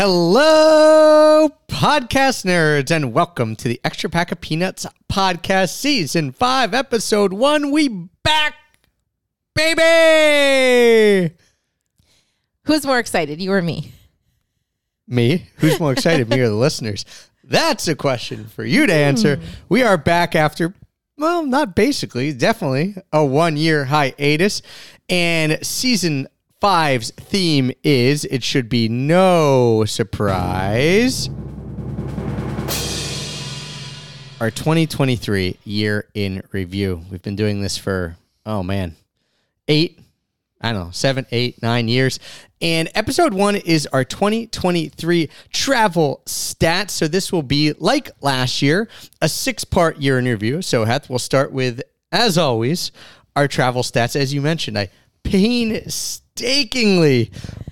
Hello, podcast nerds, and welcome to the Extra Pack of Peanuts podcast, season five, episode one. We back, baby. Who's more excited, you or me? Me? Who's more excited, me or the listeners? That's a question for you to answer. Hmm. We are back after, well, not basically, definitely a one year hiatus. And season five's theme is it should be no surprise. Our 2023 year in review. We've been doing this for, oh man, eight, I don't know, seven, eight, nine years. And episode one is our 2023 travel stats. So this will be like last year, a six part year in review. So, Heth, we'll start with, as always, our travel stats. As you mentioned, I painstakingly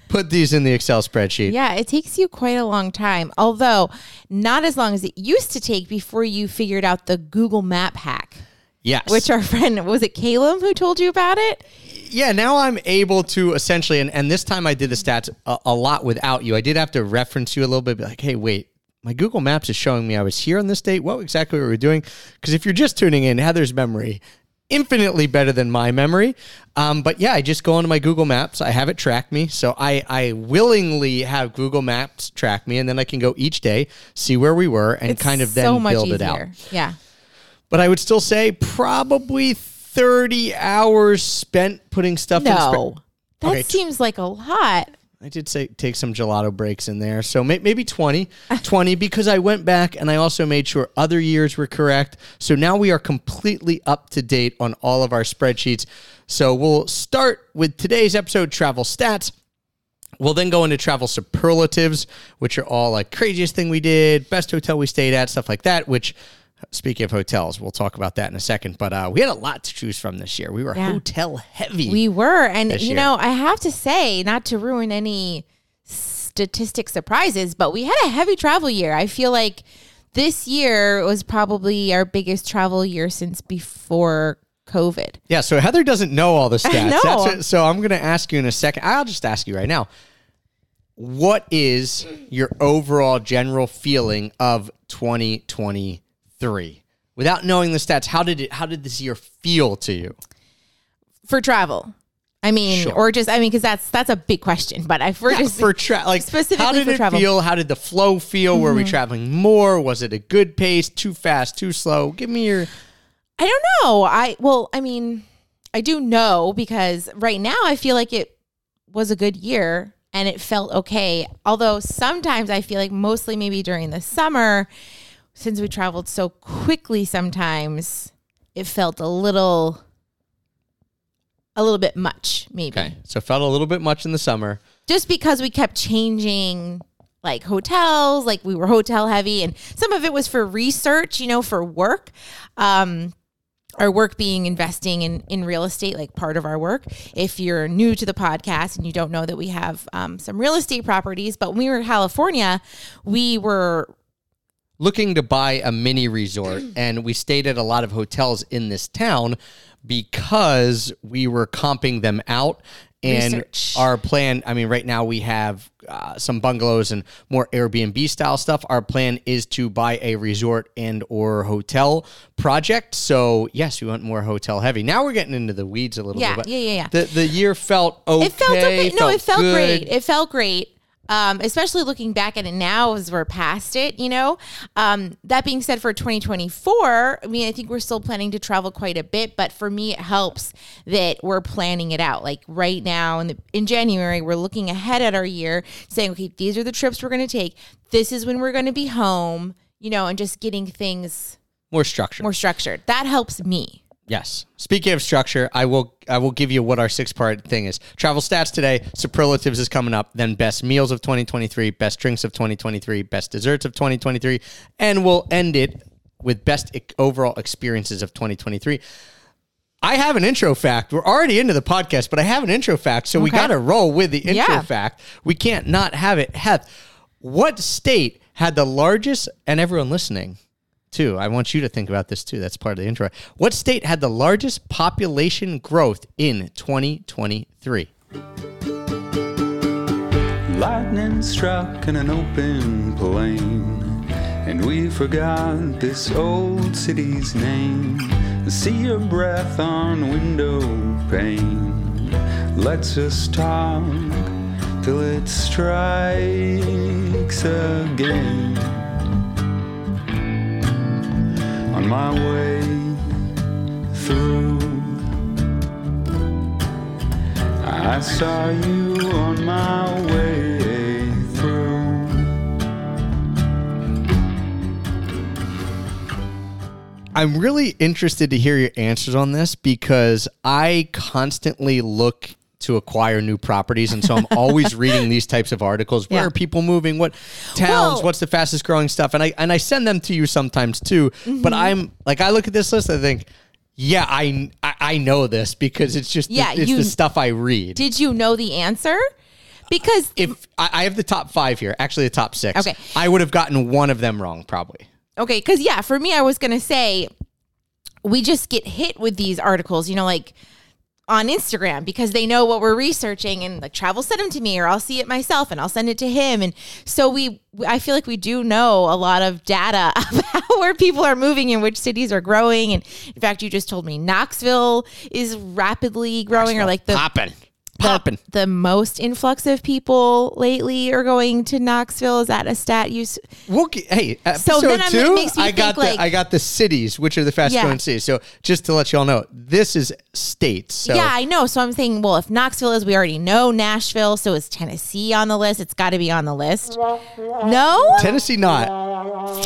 put these in the Excel spreadsheet. Yeah, it takes you quite a long time, although not as long as it used to take before you figured out the Google Map hack, Yes. which our friend, was it Caleb who told you about it? yeah, now I'm able to essentially, and, and this time I did the stats a, a lot without you. I did have to reference you a little bit, be like, hey, wait, my Google Maps is showing me I was here on this date. What exactly were we doing? Because if you're just tuning in, Heather's memory infinitely better than my memory. Um, but yeah, I just go into my Google Maps. I have it track me, so I I willingly have Google Maps track me, and then I can go each day, see where we were, and It's kind of then so much build easier. it out. Yeah. But I would still say probably 30 hours spent putting stuff in. No, that Okay, seems like a lot. I did say take some gelato breaks in there. So may, maybe 20, 20 because I went back and I also made sure other years were correct. So now we are completely up to date on all of our spreadsheets. So we'll start with today's episode travel stats. We'll then go into travel superlatives, which are all like craziest thing we did, best hotel we stayed at, stuff like that, which speaking of hotels, we'll talk about that in a second. But uh, we had a lot to choose from this year. We were Yeah. hotel heavy. We were. And, you year. know, I have to say, not to ruin any statistic surprises, but we had a heavy travel year. I feel like this year was probably our biggest travel year since before COVID. Yeah, so Heather doesn't know all the stats. what- so I'm going to ask you in a second. I'll just ask you right now. What is your overall general feeling of 2023? Without knowing the stats, how did it how did this year feel to you? for travel. I mean, Sure. or just I mean, because that's that's a big question. But if we're just for tra- like specifically how did for it travel. Mm-hmm. feel? How did the flow feel? Were we traveling more? Was it a good pace? Too fast? Too slow? Give me your I don't know. I well, I mean, I do know because right now I feel like it was a good year and it felt okay. Although sometimes I feel like mostly maybe during the summer, since we traveled so quickly, sometimes it felt a little, a little bit much, maybe. okay. So felt a little bit much in the summer. just because we kept changing like hotels, like we were hotel heavy, and some of it was for research, you know, for work. Um, our work being investing in, in real estate, like part of our work. If you're new to the podcast and you don't know that we have um, some real estate properties, but when we were in California, we were looking to buy a mini resort and we stayed at a lot of hotels in this town because we were comping them out and Research. our plan i mean right now we have uh, some bungalows and more airbnb style stuff our plan is to buy a resort and or hotel project so yes we want more hotel heavy now we're getting into the weeds a little Yeah, bit but yeah, yeah, yeah. the, the year felt okay It felt okay. No, it felt good. great. It felt great. Um, especially looking back at it now as we're past it, you know. Um, that being said, for 2024, I mean, I think we're still planning to travel quite a bit, but for me, it helps that we're planning it out. Like right now in the in January, we're looking ahead at our year, saying, okay, these are the trips we're going to take. This is when we're going to be home, you know, and just getting things more structured more structured. That helps me. Yes. Speaking of structure, I will I will give you what our six part thing is. Travel stats today, superlatives is coming up, then best meals of 2023, best drinks of 2023, best desserts of 2023, and we'll end it with best overall experiences of 2023. I have an intro fact. We're already into the podcast, but I have an intro fact, so we got to roll with the intro Yeah. fact. We can't not have it. Heth, what state had the largest, and everyone listening, too, I want you to think about this too. That's part of the intro. What state had the largest population growth in 2023? Lightning struck in an open plain. And we forgot this old city's name. See your breath on window pane. Let's us talk till it strikes again. My way through, I saw you on my way through. I'm really interested to hear your answers on this because I constantly look to acquire new properties and so I'm always reading these types of articles. Where Yeah. are people moving? What towns? Well- what's the fastest growing stuff? And I and I send them to you sometimes too. Mm-hmm. But I'm like I look at this list I think yeah, I, I know this because it's just Yeah, the, it's you- the stuff I read. Did you know the answer? Because if I, I have the top five here, actually the top six. Okay. I would have gotten one of them wrong probably. Okay, because yeah, for me, I was gonna say we just get hit with these articles, you know, like on Instagram because they know what we're researching and like travel send them to me or I'll see it myself and I'll send it to him. And so we I feel like we do know a lot of data about where people are moving and which cities are growing. And in fact you just told me Knoxville is rapidly growing or like the popping, popping. the most influx of people lately are going to Knoxville is that a stat you s- We'll get, hey, So then I'm- two, makes me I got think, the like- I got the cities, which are the fastest Yeah. growing cities. So just to let you all know, this is states. So Yeah, I know. So I'm saying, well, if Knoxville is, we already know Nashville. So is Tennessee on the list? It's got to be on the list. No? Tennessee not.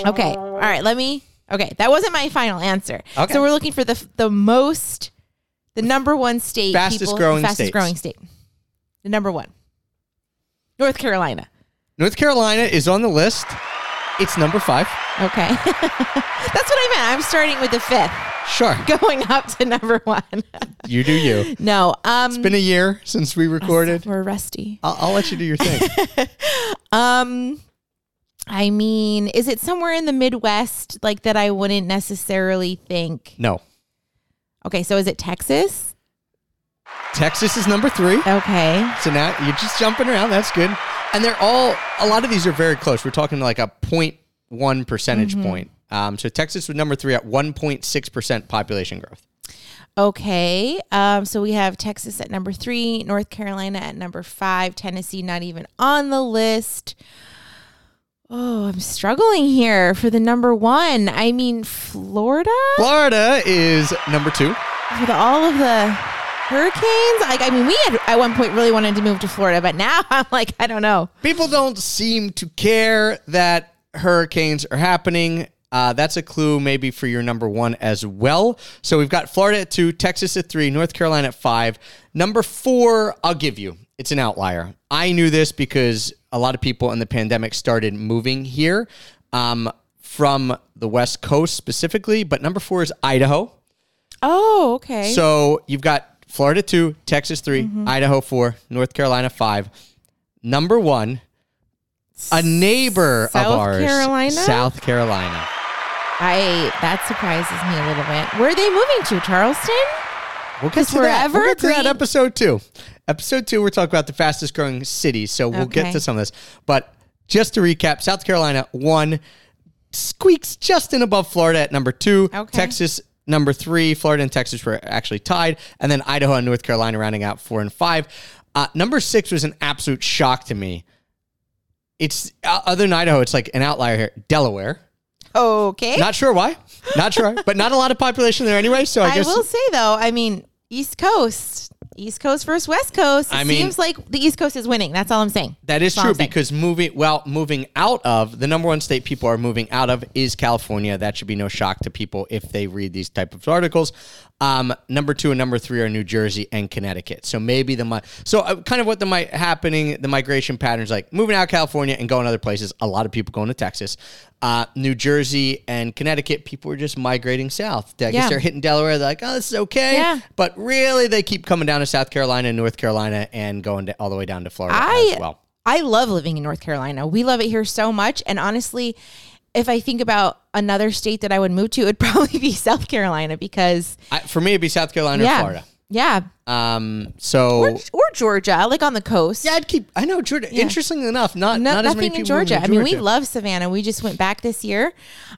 Okay. All right. Let me. Okay. That wasn't my final answer. Okay. So we're looking for the the most, the number one state. Fastest growing Fastest states. growing state. The number one. North Carolina. North Carolina is on the list. It's number five. Okay. That's what I meant. I'm starting with the fifth, Sure, going up to number one. you do you. no. Um. It's been a year since we recorded. we're rusty. I'll, I'll let you do your thing. Um, I mean, is it somewhere in the Midwest like that? I wouldn't necessarily think. No, Okay, so is it Texas? Texas is number three. Okay, So now you're just jumping around. That's good. And they're all, a lot of these are very close. We're talking like a 0.1 percentage Mm-hmm. point. Um, so Texas was number three at 1.6% population growth. okay. Um, so we have Texas at number three, North Carolina at number five, Tennessee not even on the list. Oh, I'm struggling here for the number one. I mean, Florida Florida is number two. with all of the hurricanes. Like, I mean, we had at one point really wanted to move to Florida, but now I'm like, I don't know. People don't seem to care that hurricanes are happening. Uh, that's a clue maybe for your number one as well. So we've got Florida at two, Texas at three, North Carolina at five. Number four, I'll give you. It's an outlier. I knew this because a lot of people in the pandemic started moving here um, from the West Coast specifically. But number four is Idaho. Oh, okay. So you've got Florida two, Texas 3 Mm-hmm. Idaho four, North Carolina five. Number one, a neighbor South of ours, Carolina? South Carolina. I that surprises me a little bit. Where are they moving to? Charleston? We'll get to that. We'll get to that episode two. Episode two, we're talking about the fastest growing cities. So we'll get to some of this. But just to recap, South Carolina one squeaks just in above Florida at number two. Okay. Texas number three. Florida and Texas were actually tied, and then Idaho and North Carolina rounding out four and five. Uh, number six was an absolute shock to me. It's uh, other than Idaho, it's like an outlier here. Delaware. Okay. Not sure why. Not sure, but not a lot of population there anyway. So I, guess. I guess will say though, I mean, East Coast. East Coast versus West Coast. It I mean- seems like the East Coast is winning. That's all I'm saying. That is That's true because moving well, moving out of the number one state people are moving out of is California. That should be no shock to people if they read these type of articles. Um, number two and number three are New Jersey and Connecticut. So maybe the mi- so uh, kind of what the might happening the migration patterns like moving out of California and going other places. A lot of people going to Texas, uh, New Jersey and Connecticut. People are just migrating south. I guess Yeah. they're hitting Delaware. They're like, oh, this is okay. Yeah. But really, they keep coming down to South Carolina and North Carolina and going to, all the way down to Florida I as well. I love living in North Carolina. We love it here so much. And honestly, if I think about another state that I would move to, it would probably be South Carolina because I, for me, it'd be South Carolina yeah, or Florida. yeah, Um, so or, or Georgia, like on the coast. yeah, I'd keep. I know Georgia. Interestingly enough, not No, not as many nothing people in move Georgia. I mean, we love Savannah. We just went back this year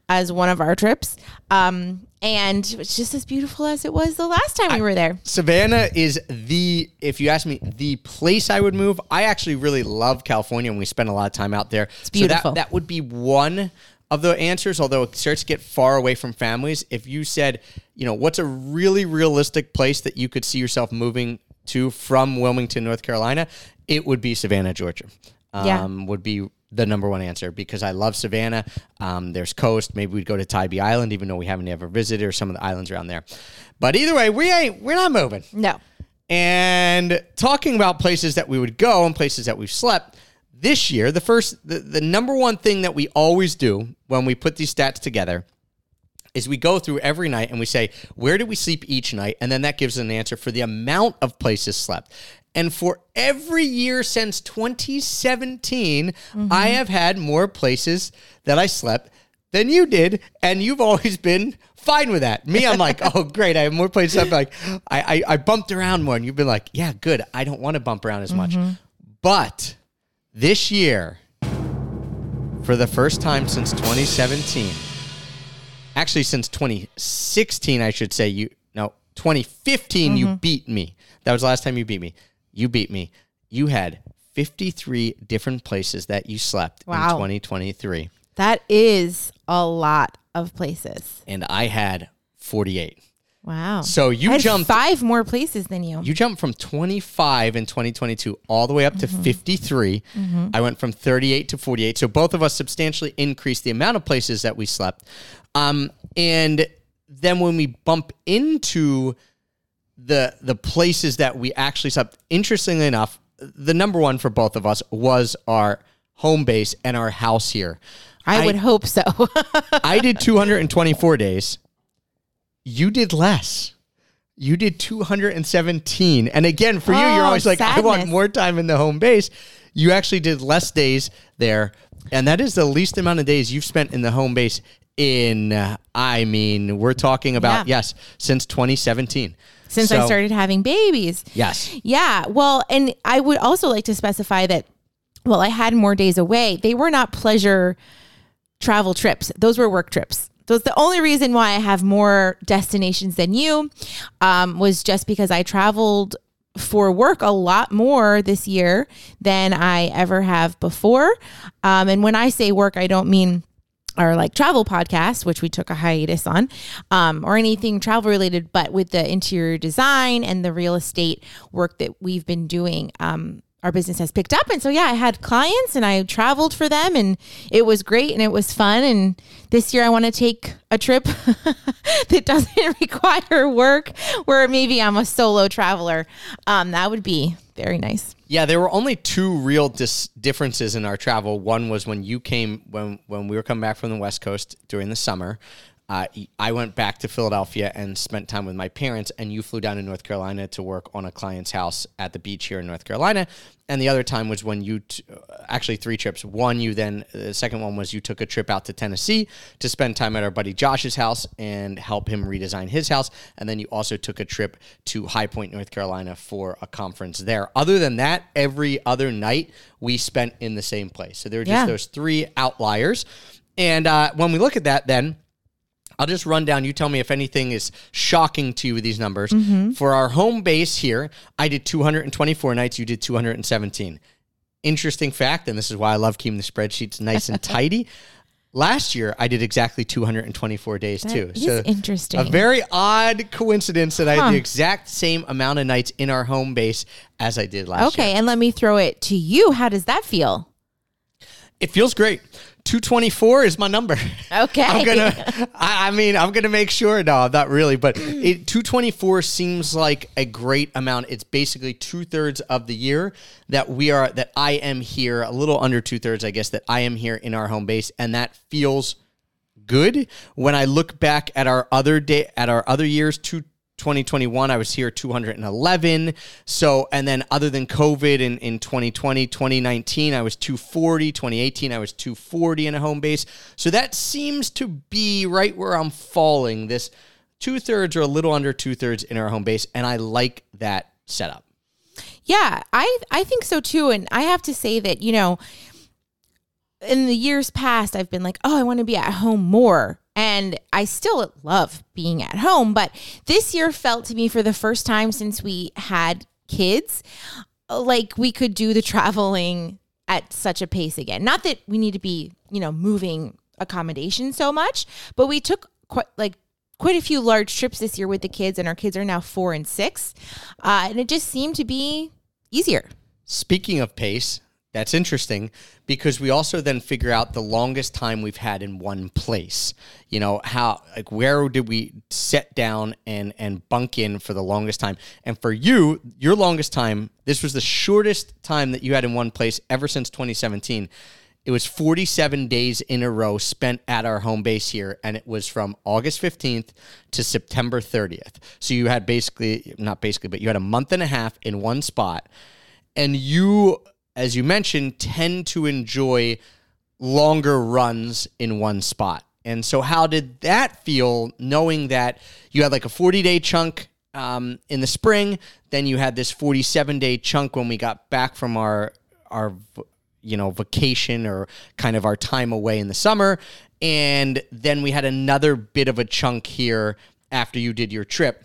as one of our trips. Um, and it's just as beautiful as it was the last time we were there. Savannah is the, if you ask me, the place I would move. I actually really love California and we spend a lot of time out there. It's beautiful. So that, that would be one of the answers, although it starts to get far away from families. If you said, you know, what's a really realistic place that you could see yourself moving to from Wilmington, North Carolina, it would be Savannah, Georgia. Um, Yeah. would be the number one answer because I love Savannah. Um, there's coast. Maybe we'd go to Tybee Island, even though we haven't ever visited or some of the islands around there. But either way, we ain't we're not moving. No. And talking about places that we would go and places that we've slept this year, the first the, the number one thing that we always do when we put these stats together is we go through every night and we say, where did we sleep each night? And then that gives an answer for the amount of places slept. And for every year since 2017, mm-hmm. I have had more places that I slept than you did. And you've always been fine with that. Me, I'm like, oh, great. I have more places. I'm like, I, I, I bumped around more. And you've been like, yeah, good. I don't want to bump around as much. Mm-hmm. But this year, for the first time since 2017, actually since 2016 i should say you no 2015 you mm-hmm. beat me. That was the last time you beat me. You beat me. You had 53 different places that you slept in 2023 That is a lot of places. and i had 48 Wow. so you I jumped five more places than you. you jumped from 25 in 2022 all the way up to 53 i went from 38 to 48 so both of us substantially increased the amount of places that we slept um, and then when we bump into the the places that we actually slept interestingly enough the number one for both of us was our home base and our house here I, would hope so. I did 224 days. You did less. You did 217. And again, for you, you're Oh, always like, I want more time in the home base. You actually did less days there. And that is the least amount of days you've spent in the home base in, uh, I mean, we're talking about, Yeah. yes, since 2017. Since I started having babies. Yes. Yeah. Well, and I would also like to specify that well, I had more days away. They were not pleasure travel trips. Those were work trips. So it's the only reason why I have more destinations than you um, was just because I traveled for work a lot more this year than I ever have before. Um, and when I say work, I don't mean our like travel podcast, which we took a hiatus on, um, or anything travel related, but with the interior design and the real estate work that we've been doing, um, our business has picked up. And so, yeah, I had clients and I traveled for them and it was great and it was fun. And this year I want to take a trip that doesn't require work where maybe I'm a solo traveler. Um, that would be very nice. Yeah, there were only two real dis- differences in our travel. One was when you came when when we were coming back from the West Coast during the summer. Uh, I went back to Philadelphia and spent time with my parents, and you flew down to North Carolina to work on a client's house at the beach here in North Carolina. And the other time was when you, t- uh, actually three trips. One, you then, the second one was you took a trip out to Tennessee to spend time at our buddy Josh's house and help him redesign his house. And then you also took a trip to High Point, North Carolina for a conference there. Other than that, every other night we spent in the same place. So there were just Yeah. those three outliers. And uh, when we look at that, then I'll just run down. You tell me if anything is shocking to you with these numbers. Mm-hmm. For our home base here, I did 224 nights. You did 217. Interesting fact, and this is why I love keeping the spreadsheets nice and tidy. Last year, I did exactly 224 days too. is interesting. A very odd coincidence that I had the exact same amount of nights in our home base as I did last year. Okay. And let me throw it to you. How does that feel? It feels great. 224 is my number. Okay. I'm gonna. I, I mean, I'm gonna make sure. No, not really. But it, 224 seems like a great amount. It's basically two thirds of the year that we are. That I am here. A little under two thirds, I guess. That I am here in our home base, and that feels good. When I look back at our other day, at our other years, two. 2021, I was here 211. So, and then other than COVID in, in 2020, 2019, I was 240. 2018, I was 240 in a home base. So that seems to be right where I'm falling. This two thirds or a little under two thirds in our home base. And I like that setup. Yeah, I I think so too. And I have to say that, you know, in the years past, I've been like, oh, I want to be at home more. And I still love being at home. But this year felt to me for the first time since we had kids, like we could do the traveling at such a pace again. Not that we need to be, you know, moving accommodation so much, but we took quite like quite a few large trips this year with the kids, and our kids are now four and six. Uh, and it just seemed to be easier. Speaking of pace, that's interesting because we also then figure out the longest time we've had in one place. You know, how like where did we set down and and bunk in for the longest time? And for you, your longest time, this was the shortest time that you had in one place ever since 2017. It was 47 days in a row spent at our home base here, and it was from August 15th to September 30th. So you had basically, not basically, but you had a month and a half in one spot. And you, as you mentioned, tend to enjoy longer runs in one spot. And so, how did that feel knowing that you had like a 40 day chunk um, in the spring, then you had this 47 day chunk when we got back from our our you know, vacation or kind of our time away in the summer. And then we had another bit of a chunk here after you did your trip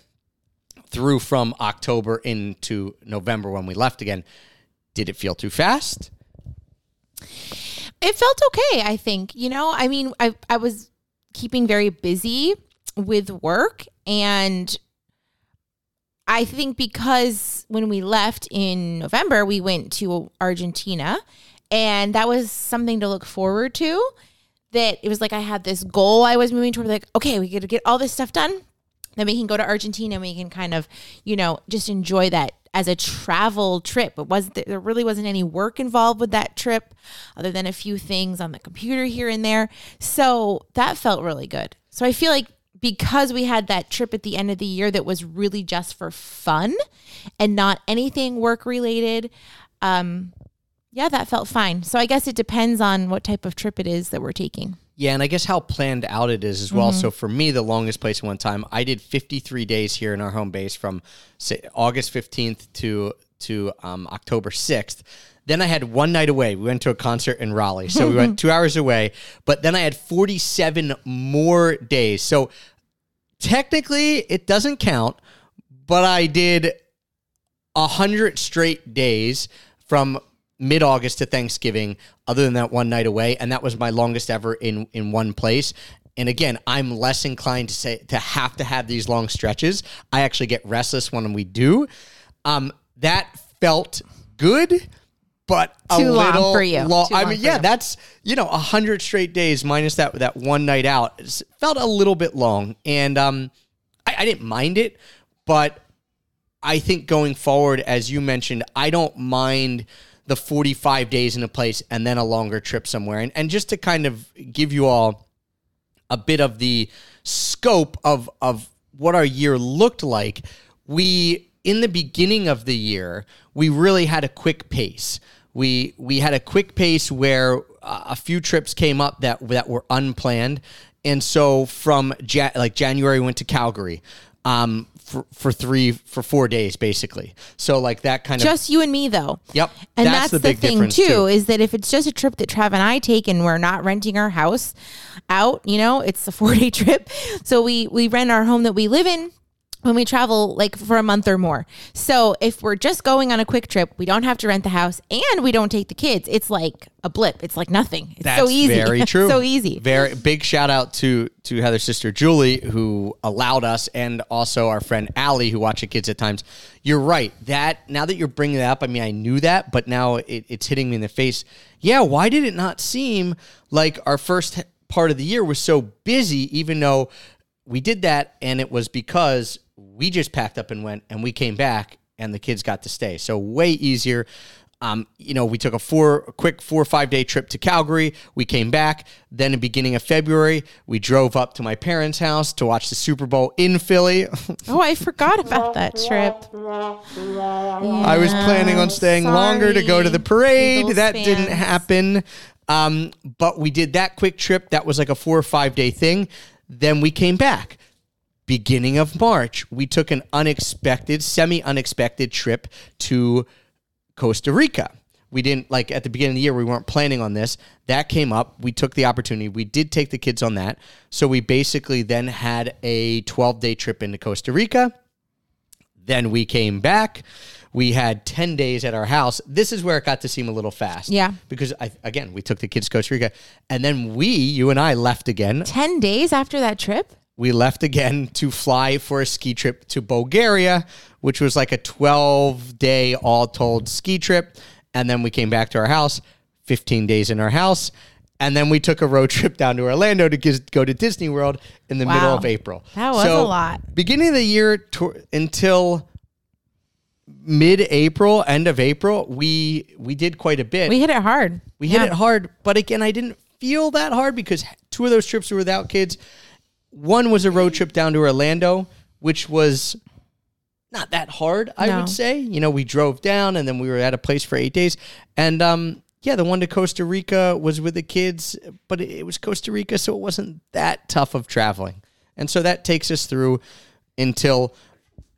through from October into November when we left again. Did it feel too fast? It felt okay, I think. You know, I mean, I I was keeping very busy with work and I think because when we left in November, we went to Argentina and that was something to look forward to. That it was like I had this goal I was moving toward, like, okay, we got to get all this stuff done. Then we can go to Argentina and we can kind of, you know, just enjoy that as a travel trip. It was there really wasn't any work involved with that trip other than a few things on the computer here and there. So that felt really good. So I feel like because we had that trip at the end of the year that was really just for fun and not anything work related, um, yeah, that felt fine. So I guess it depends on what type of trip it is that we're taking. Yeah, and I guess how planned out it is as well. Mm-hmm. So for me, the longest place in one time, I did 53 days here in our home base from say, August 15th to to um, October 6th. Then I had one night away. We went to a concert in Raleigh, so we went two hours away. But then I had 47 more days. So technically, it doesn't count. But I did a hundred straight days from mid August to Thanksgiving, other than that one night away, and that was my longest ever in in one place. And again, I'm less inclined to say to have to have these long stretches. I actually get restless when we do. Um, that felt good, but Too a long little for you. Long, Too I long mean, for yeah, you. that's you know a hundred straight days minus that that one night out. It's felt a little bit long, and um, I, I didn't mind it, but I think going forward, as you mentioned, I don't mind the 45 days in a place and then a longer trip somewhere. And, and just to kind of give you all a bit of the scope of, of what our year looked like, we, in the beginning of the year, we really had a quick pace. We, we had a quick pace where a few trips came up that, that were unplanned. And so from ja- like January, we went to Calgary. Um, for, for three for four days basically. So like that kind of Just you and me though. Yep. And That's that's, the the, thing too, too. is that if it's just a trip that Trav and I take and we're not renting our house out, you know, it's a four day trip. So we we rent our home that we live in when we travel like for a month or more. So if we're just going on a quick trip, we don't have to rent the house and we don't take the kids. It's like a blip. It's like nothing. It's That's so easy. very true. so easy. Very big shout out to to Heather's sister Julie who allowed us, and also our friend Allie who watches kids at times. You're right. That now that you're bringing that up, I mean, I knew that, but now it, it's hitting me in the face. Yeah, why did it not seem like our first part of the year was so busy, even though we did that, and it was because we just packed up and went, and we came back, and the kids got to stay. So way easier. Um, you know, we took a four, a quick four or five day trip to Calgary. We came back. Then, the beginning of February, we drove up to my parents' house to watch the Super Bowl in Philly. Oh, I forgot about that trip. I was planning on staying longer to go to the parade. Eagles that didn't happen. Um, but we did that quick trip. That was like a four or five day thing. Then we came back. Beginning of March, we took an unexpected, semi unexpected trip to Costa Rica. We didn't like at the beginning of the year, we weren't planning on this. That came up. We took the opportunity. We did take the kids on that. So we basically then had a 12 day trip into Costa Rica. Then we came back. We had 10 days at our house. This is where it got to seem a little fast. Yeah. Because, I, again, we took the kids to Costa Rica. And then we, you and I, left again 10 days after that trip? We left again to fly for a ski trip to Bulgaria, which was like a 12 day all told ski trip. And then we came back to our house, 15 days in our house. And then we took a road trip down to Orlando to go to Disney World in the middle of April. That was a lot. Beginning of the year to- until mid April, end of April, we we did quite a bit. We hit it hard. We hit it hard, but again, I didn't feel that hard because two of those trips were without kids. One was a road trip down to Orlando, which was not that hard, I No. would say. You know, we drove down and then we were at a place for eight days. And um, yeah, the one to Costa Rica was with the kids, but it, it was Costa Rica, so it wasn't that tough of traveling. And so that takes us through until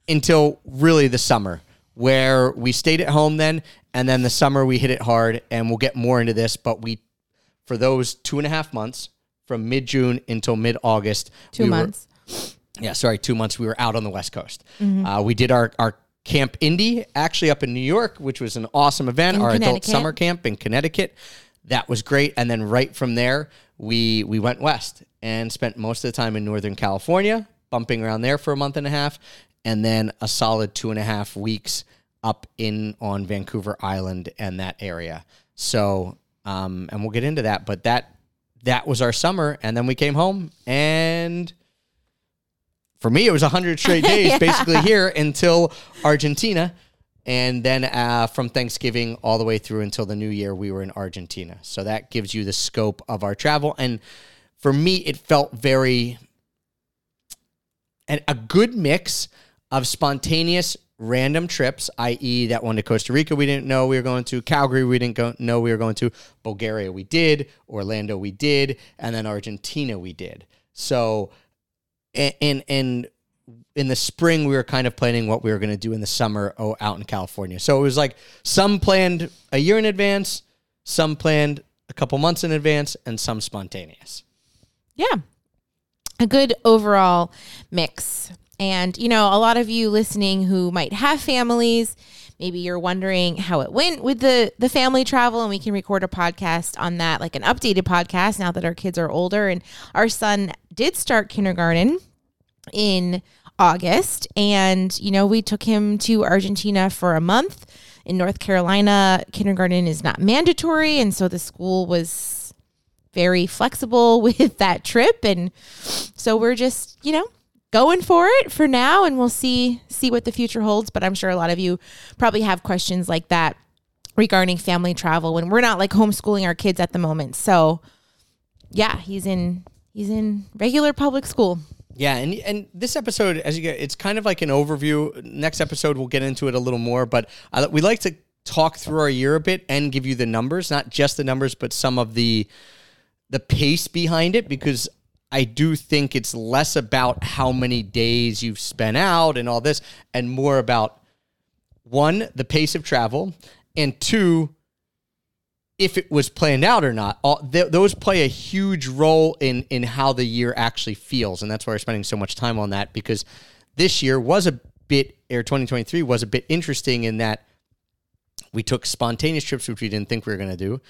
until really the summer where we stayed at home then and then the summer we hit it hard and we'll get more into this but we for those two and a half months from mid-june until mid-august Two we were- months. yeah sorry two months we were out on the west coast Mm-hmm. uh, we did our, our camp indy actually up in new york which was an awesome event In our adult summer camp in connecticut that was great and then right from there we we went west and spent most of the time in northern california bumping around there for a month and a half and then a solid two and a half weeks up in on vancouver island and that area so um and we'll get into that but that that was our summer and then we came home and for me it was 100 straight days basically here until argentina and then uh, from thanksgiving all the way through until the new year we were in argentina. So that gives you the scope of our travel and for me it felt very and a good mix of spontaneous random trips, i.e., that one to Costa Rica we didn't know we were going to, Calgary we didn't go, know we were going to, Bulgaria we did, Orlando we did, and then Argentina we did. So, and and, in the spring we were kind of planning what we were going to do in the summer oh, out in California. So it was like some planned a year in advance, some planned a couple months in advance, and some spontaneous. Yeah. A good overall mix. And, you know, a lot of you listening who might have families, maybe you're wondering how it went with the the family travel and we can record a podcast on that, like an updated podcast now that our kids are older. And our son did start kindergarten in August and you know we took him to Argentina for a month. In North Carolina kindergarten is not mandatory and so the school was very flexible with that trip. And so we're just you know going for it for now and we'll see see what the future holds. But i'm sure a lot of you probably have questions like that regarding family travel when we're not like homeschooling our kids at the moment. So yeah he's in he's in regular public school. Yeah, and and this episode, as you get, it's kind of like an overview. Next episode, we'll get into it a little more, but uh, we like to talk through our year a bit and give you the numbers, not just the numbers, but some of the the pace behind it, because I do think it's less about how many days you've spent out and all this, and more about one, the pace of travel, and two, if it was planned out or not. All, th- those play a huge role in in how the year actually feels, and that's why we're spending so much time on that because this year was a bit, or 2023 was a bit interesting in that we took spontaneous trips, which we didn't think we were going to do.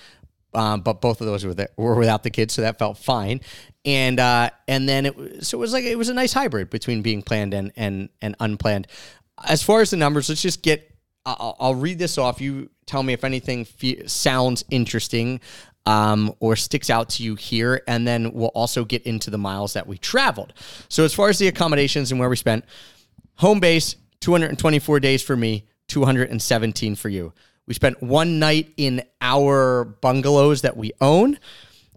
Um, but both of those were there, were without the kids, so that felt fine. And uh, and then it so it was like it was a nice hybrid between being planned and and and unplanned. As far as the numbers, let's just get. I'll, I'll read this off. You tell me if anything fe- sounds interesting um, or sticks out to you here, and then we'll also get into the miles that we traveled. So as far as the accommodations and where we spent, home base 224 days for me, 217 for you. We spent one night in our bungalows that we own.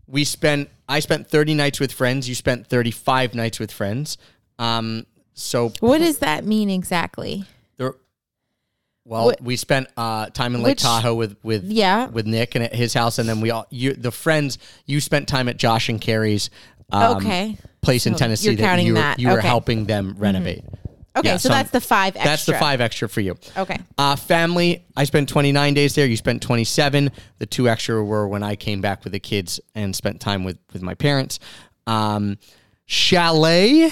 We spent I spent 30 nights with friends. You spent 35 nights with friends. Um, so what does that mean exactly there, well, Wh- we spent uh, time in Lake Which- Tahoe with with Yeah. with Nick and at his house, and then we all you the friends you spent time at Josh and Carrie's. Um, okay place in Tennessee you're that counting you were, that. you were Okay. Mm-hmm. helping them renovate. Okay, Yeah, so some- that's the five extra. That's the five extra for you. Okay. Uh, family, I spent 29 days there. You spent 27. The two extra were when I came back with the kids and spent time with, with my parents. Um, chalet.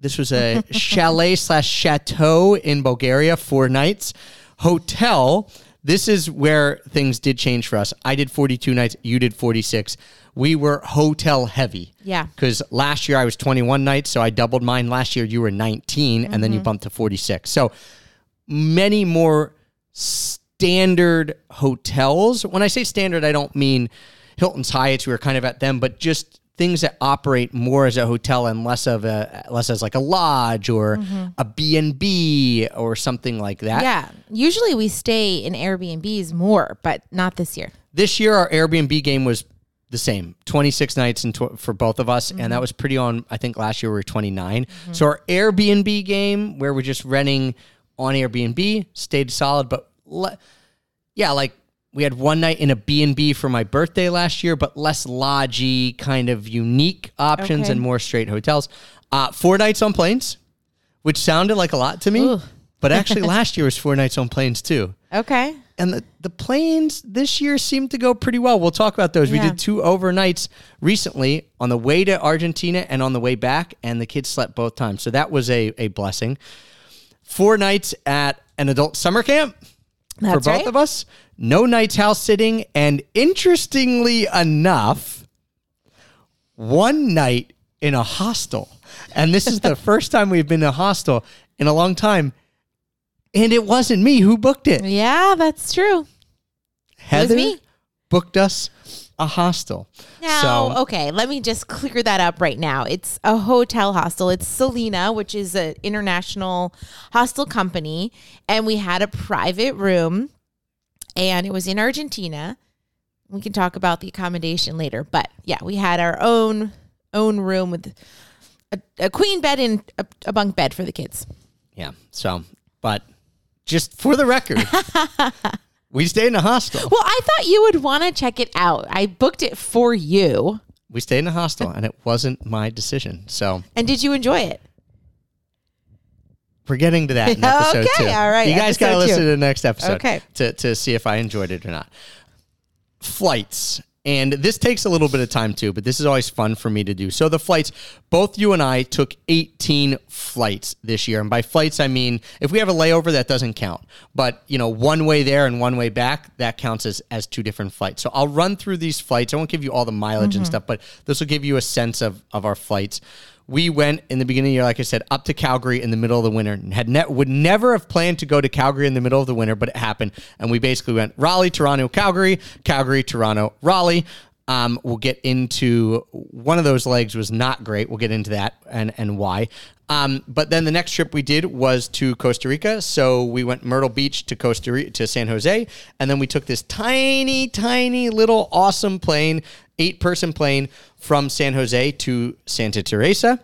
This was a chalet slash chateau in Bulgaria, four nights. Hotel. This is where things did change for us. I did 42 nights. You did 46. We were hotel heavy. Yeah. Because last year I was 21 nights, so I doubled mine. Last year you were 19, and Mm-hmm. then you bumped to 46. So many more standard hotels. When I say standard, I don't mean Hilton's Hyatts. We were kind of at them, but just things that operate more as a hotel and less of a less as like a lodge or a B and B or something like that. Mm-hmm. Yeah. Usually we stay in Airbnbs more, but not this year. This year our Airbnb game was the same 26 nights and tw- for both of us and that was pretty on i think last year we were 29 so our airbnb game where we're just renting on airbnb stayed solid but le- yeah like we had one night in a b&b for my birthday last year but less lodgy kind of unique options Okay. and more straight hotels uh, four nights on planes which sounded like a lot to me Ooh. but actually last year was four nights on planes too Okay. And the, the planes this year seem to go pretty well. We'll talk about those. We did two overnights recently on the way to Argentina and on the way back, and the kids slept both times. So that was a, a blessing. Four nights at an adult summer camp for both right. of us. No nights house sitting. And interestingly enough, one night in a hostel. And this is the first time we've been in a hostel in a long time. And it wasn't me who booked it. Yeah, that's true. Heather booked us a hostel. Now, so okay, let me just clear that up right now. It's a hotel hostel. It's Selina, which is an international hostel company, and we had a private room, and it was in Argentina. We can talk about the accommodation later, but yeah, we had our own own room with a, a queen bed and a, a bunk bed for the kids. yeah, so but just for the record, we stayed in a hostel. Well, I thought you would want to check it out. I booked it for you, We stayed in a hostel, and it wasn't my decision. So and did you enjoy it? we're getting to that in episode Okay, two. all right, You guys got to listen two. to the next episode Okay. to, to see if I enjoyed it or not. Flights. And this takes a little bit of time too, but this is always fun for me to do. So the flights, both you and I took 18 flights this year. And by flights, I mean, if we have a layover, that doesn't count. But, you know, one way there and one way back, that counts as, as two different flights. So I'll run through these flights. I won't give you all the mileage and mm-hmm. stuff, but this will give you a sense of, of our flights. We went in the beginning of the year, like I said, up to Calgary in the middle of the winter. Had ne- would never have planned to go to Calgary in the middle of the winter, but it happened, and we basically went Raleigh, Toronto, Calgary, Calgary, Toronto, Raleigh. Um, we'll get into one of those legs was not great. We'll get into that and and why. Um, but then the next trip we did was to Costa Rica. So we went Myrtle Beach to Costa Rica to San Jose, and then we took this tiny, tiny little awesome plane, eight person plane from San Jose to Santa Teresa,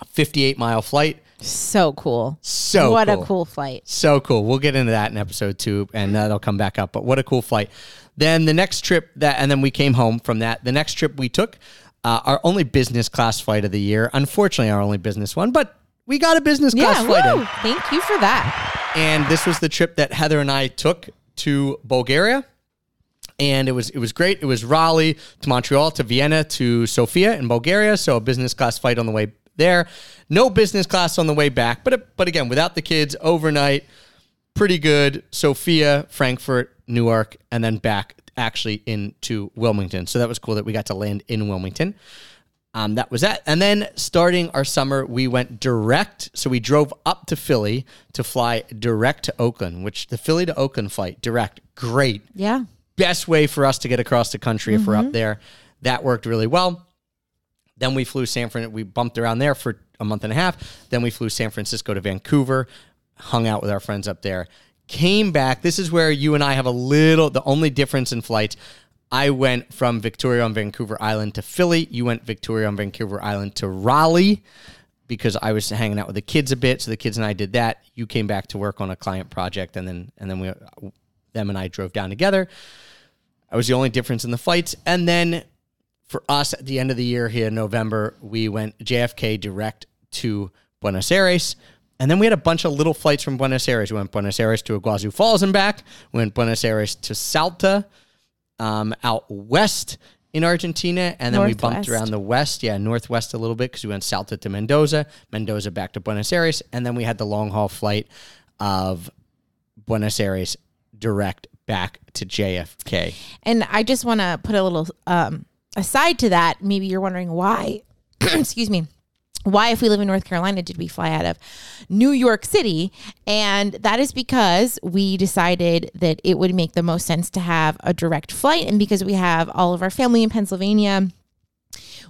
a 58 mile flight. So cool. So what cool. a cool flight. So cool. We'll get into that in episode two, and that'll come back up. But what a cool flight. Then the next trip that, and then we came home from that. The next trip we took, uh, our only business class flight of the year. Unfortunately, our only business one, but we got a business class Yeah, flight in. woo. Thank you for that. And this was the trip that Heather and I took to Bulgaria. And it was it was great. It was Raleigh to Montreal to Vienna to Sofia in Bulgaria. So a business class flight on the way there. No business class on the way back. But but again, without the kids, overnight, pretty good. Sofia, Frankfurt, Newark, and then back actually into Wilmington. So that was cool that we got to land in Wilmington. Um, that was that. And then starting our summer, we went direct. So we drove up to Philly to fly direct to Oakland, which the Philly to Oakland flight, direct, great. Yeah. Best way for us to get across the country if we're Mm-hmm. up there. That worked really well. Then we flew San Fran. We bumped around there for a month and a half. Then we flew San Francisco to Vancouver, hung out with our friends up there. Came back. This is where you and I have a little. The only difference in flights. I went from Victoria on Vancouver Island to Philly. You went Victoria on Vancouver Island to Raleigh because I was hanging out with the kids a bit. So the kids and I did that. You came back to work on a client project, and then and then we them and I drove down together. I was the only difference in the flights. And then for us at the end of the year here in November, we went JFK direct to Buenos Aires. And then we had a bunch of little flights from Buenos Aires. We went Buenos Aires to Iguazu Falls and back. We went Buenos Aires to Salta, um, out west in Argentina, and then we bumped around the west, yeah, northwest a little bit because we went Salta to Mendoza, Mendoza back to Buenos Aires, and then we had the long haul flight of Buenos Aires direct back to JFK. And I just want to put a little um, aside to that. Maybe you're wondering why, excuse me, why, if we live in North Carolina, did we fly out of New York City? And that is because we decided that it would make the most sense to have a direct flight. And because we have all of our family in Pennsylvania,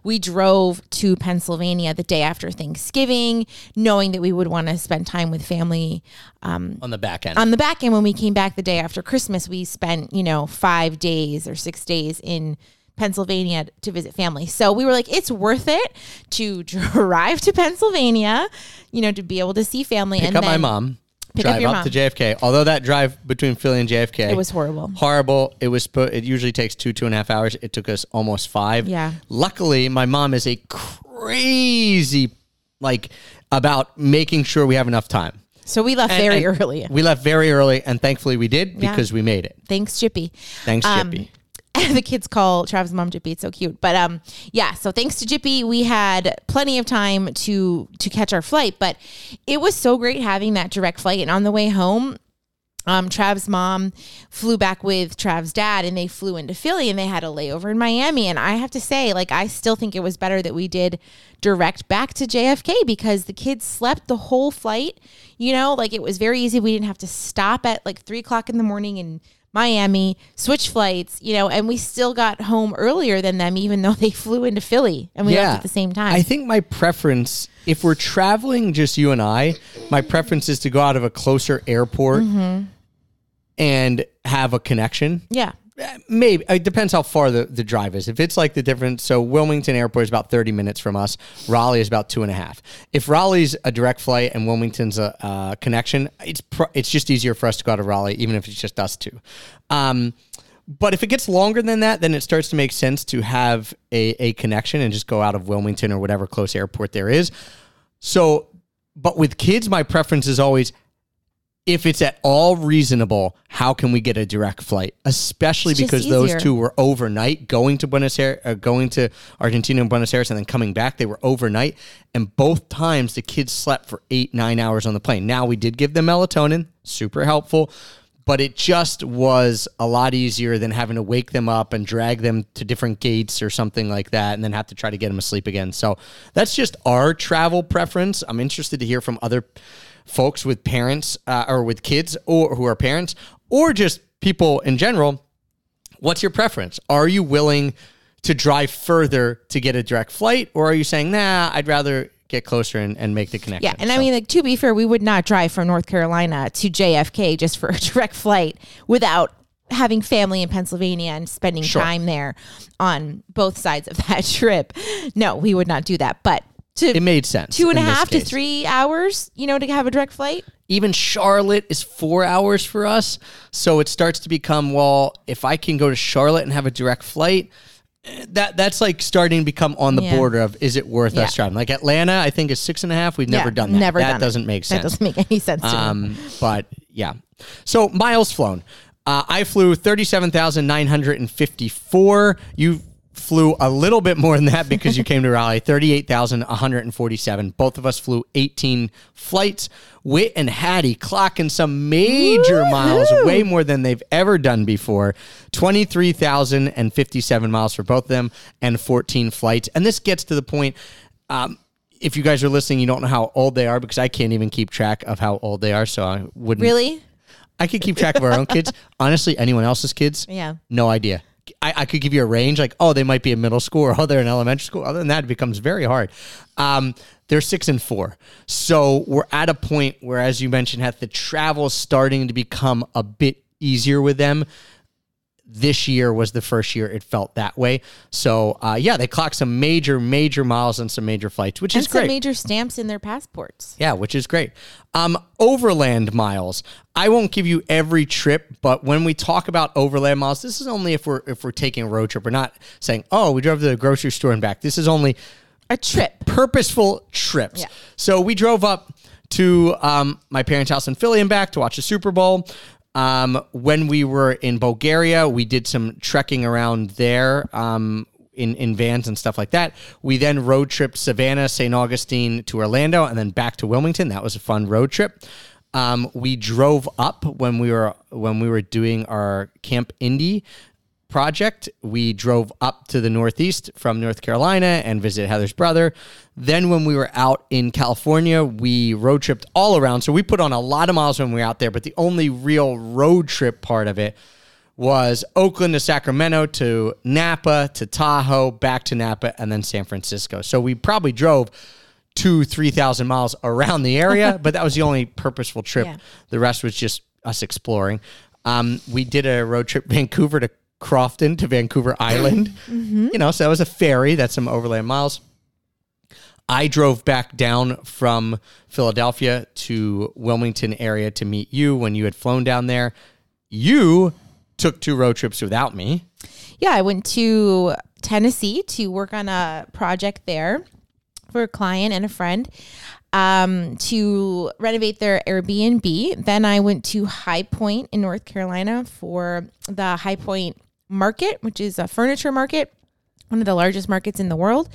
we drove to Pennsylvania the day after Thanksgiving, knowing that we would want to spend time with family um, on the back end. on the back end. When we came back the day after christmas we spent you know five days or six days in pennsylvania to visit family. So we were like it's worth it to drive to pennsylvania you know to be able to see family Pick and up then my mom, Pick up drive your up to JFK. Although that drive between Philly and JFK, it was horrible horrible. It was. Put, It usually takes two, two and a half hours. It took us almost five. Yeah. Luckily, my mom is a crazy, like, about making sure we have enough time. so we left And- very and early We left very early, and thankfully we did Yeah. because we made it. thanks chippy Thanks, Um, Chippy. the kids call Travis' mom Jippy. It's so cute. But um, yeah. So thanks to Jippy, we had plenty of time to to catch our flight. But it was so great having that direct flight. And on the way home, um, Trav's mom flew back with Trav's dad, and they flew into Philly, and they had a layover in Miami. And I have to say, like, I still think it was better that we did direct back to JFK because the kids slept the whole flight. You know, like it was very easy. We didn't have to stop at like three o'clock in the morning in Miami, switch flights. You know, and we still got home earlier than them, even though they flew into Philly and we left at the same time. I think my preference, if we're traveling just you and I, my preference is to go out of a closer airport Mm-hmm. and have a connection. yeah. Eh, Maybe it depends how far the, the drive is. If it's like the difference, so Wilmington Airport is about thirty minutes from us. Raleigh is about two and a half. If Raleigh's a direct flight and Wilmington's a uh, connection, it's pro- it's just easier for us to go to Raleigh, even if it's just us two. Um, but if it gets longer than that, then it starts to make sense to have a, a connection and just go out of Wilmington or whatever close airport there is. So, but with kids, my preference is always if it's at all reasonable, how can we get a direct flight? Especially It's because those two were overnight going to Buenos Aires, uh, going to Argentina and Buenos Aires, and then coming back. They were overnight, and both times the kids slept for eight, nine hours on the plane. Now we did give them melatonin, super helpful, but it just was a lot easier than having to wake them up and drag them to different gates or something like that, and then have to try to get them asleep again. So that's just our travel preference. I'm interested to hear from other folks with parents uh, or with kids or who are parents or just people in general what's your preference are you willing to drive further to get a direct flight or are you saying nah i'd rather get closer and, and make the connection Yeah, and I mean, like to be fair, we would not drive from North Carolina to JFK just for a direct flight without having family in Pennsylvania and spending Sure. time there on both sides of that trip. No, we would not do that. But to it made sense two and a half to three hours, you know, to have a direct flight. even Charlotte is four hours for us. So it starts to become, well, if I can go to Charlotte and have a direct flight, eh, that that's like starting to become on the Yeah. border of is it worth Yeah. us driving? Like Atlanta, I think is six and a half. We've never Yeah, done that. Never that doesn't make sense. That doesn't make any sense to me. Um, but yeah. So miles flown. Uh, I flew 37,954. You flew a little bit more than that because you came to Raleigh, 38,147. Both of us flew 18 flights. Wit and Hattie clocking some major miles, way more than they've ever done before. 23,057 miles for both of them and 14 flights. And this gets to the point. Um, if you guys are listening, you don't know how old they are because I can't even keep track of how old they are. So I wouldn't. really? I could keep track of our own kids. Honestly, anyone else's kids, Yeah. no idea. I, I could give you a range, like, oh, they might be in middle school or oh, they're in elementary school. Other than that, it becomes very hard. Um, they're six and four. So we're at a point where, as you mentioned, Heth, the travel is starting to become a bit easier with them. This year was the first year it felt that way. So uh, yeah, they clocked some major, major miles on some major flights, which and is some great. major stamps in their passports. Yeah, which is great. Um, overland miles. I won't give you every trip, but when we talk about overland miles, this is only if we're if we're taking a road trip. We're not saying, oh, we drove to the grocery store and back. This is only A trip. purposeful trips. Yeah. So we drove up to um, my parents' house in Philly and back to watch the Super Bowl. Um, when we were in Bulgaria, we did some trekking around there. Um, in, in vans and stuff like that. We then road tripped Savannah, St. Augustine to Orlando, and then back to Wilmington. That was a fun road trip. Um, we drove up when we were when we were doing our Camp Indy project. We drove up to the Northeast from North Carolina and visited Heather's brother. Then, when we were out in California, we road tripped all around. So, we put on a lot of miles when we were out there, but the only real road trip part of it was Oakland to Sacramento to Napa to Tahoe, back to Napa, and then San Francisco. So, we probably drove two, 3,000 miles around the area, but that was the only purposeful trip. Yeah. The rest was just us exploring. Um, we did a road trip Vancouver to Crofton to Vancouver Island. You know, so that was a ferry. That's some overland miles. I drove back down from Philadelphia to Wilmington area to meet you when you had flown down there. You took two road trips without me. Yeah, I went to Tennessee to work on a project there for a client and a friend um, to renovate their Airbnb. Then I went to High Point in North Carolina for the High Point Market, which is a furniture market, one of the largest markets in the world.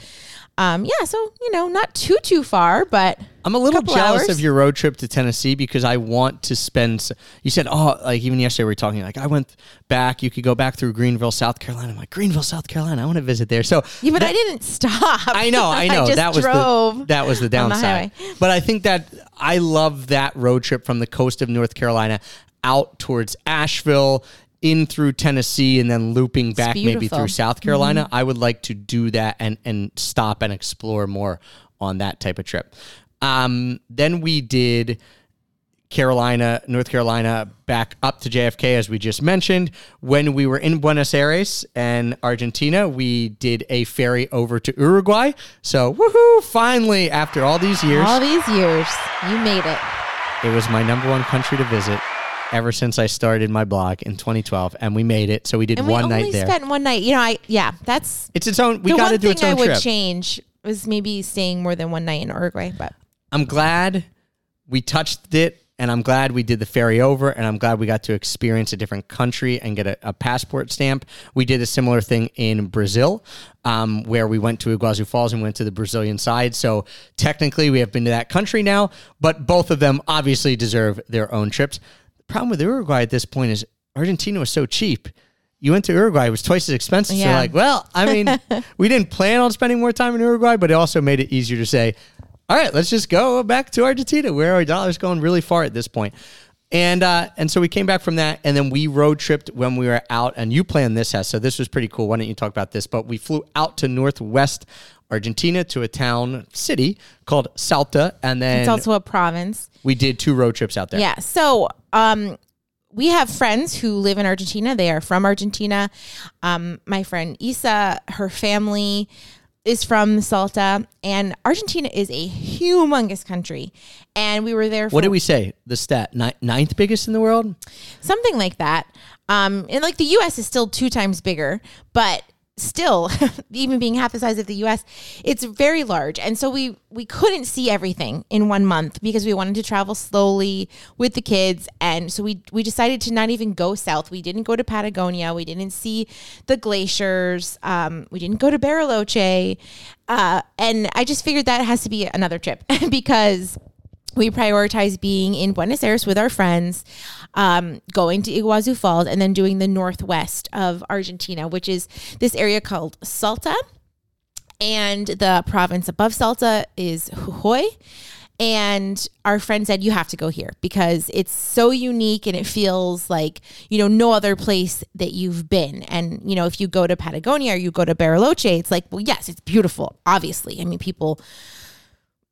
Um, yeah, so you know, not too too far, but I'm a little jealous hours. of your road trip to Tennessee because I want to spend. You said, oh, like even yesterday we were talking. Like I went back. You could go back through Greenville, South Carolina. I'm like Greenville, South Carolina. I want to visit there. So yeah, but I didn't stop. I know, I know. just that was the that was the on the downside. but I think that I love that road trip from the coast of North Carolina out towards Asheville, in through Tennessee, and then looping back maybe through South Carolina. I would like to do that and and stop and explore more on that type of trip. Um, then we did. Carolina, North Carolina, back up to JFK, as we just mentioned. When we were in Buenos Aires and Argentina, we did a ferry over to Uruguay. So, woohoo! Finally, after all these years, All these years, you made it. it was my number one country to visit ever since I started my blog in 2012, and we made it. So we did And one we only night there. spent one night. You know, I yeah, that's it's its own. We got to do its own I would change was maybe staying more than one night in Uruguay. But I'm glad we touched it and I'm glad we did the ferry over and I'm glad we got to experience a different country and get a, a passport stamp. We did a similar thing in Brazil um, where we went to Iguazu Falls and went to the Brazilian side. So technically we have been to that country now, but both of them obviously deserve their own trips. The problem with Uruguay at this point is Argentina was so cheap. You went to Uruguay, it was twice as expensive. So Yeah. like, well, I mean, we didn't plan on spending more time in Uruguay, but it also made it easier to say, all right, let's just go back to Argentina where our dollar's going really far at this point. And uh, and so we came back from that, and then we road tripped when we were out. And you planned this, Hess, so this was pretty cool. Why don't you talk about this? But we flew out to Northwest Argentina to a town city called Salta, and then it's also a province. we did two road trips out there. Yeah. So um, we have friends who live in Argentina. They are from Argentina. Um, my friend Isa, her family is from Salta, and Argentina is a humongous country. And we were there for What did we say? The stat Ni- ninth biggest in the world. something like that. Um, and like the U.S. is still two times bigger, but still, even being half the size of the U.S., it's very large. And so we we couldn't see everything in one month because we wanted to travel slowly with the kids. And so we we decided to not even go south. We didn't go to Patagonia. We didn't see the glaciers. Um, we didn't go to Bariloche. Uh, and I just figured that has to be another trip because we prioritize being in Buenos Aires with our friends, um, going to Iguazu Falls, and then doing the northwest of Argentina, which is this area called Salta. And the province above Salta is Jujuy. And our friend said, You have to go here because it's so unique and it feels like, you know, no other place that you've been. And, you know, if you go to Patagonia or you go to Bariloche, it's like, well, yes, it's beautiful, obviously. I mean, people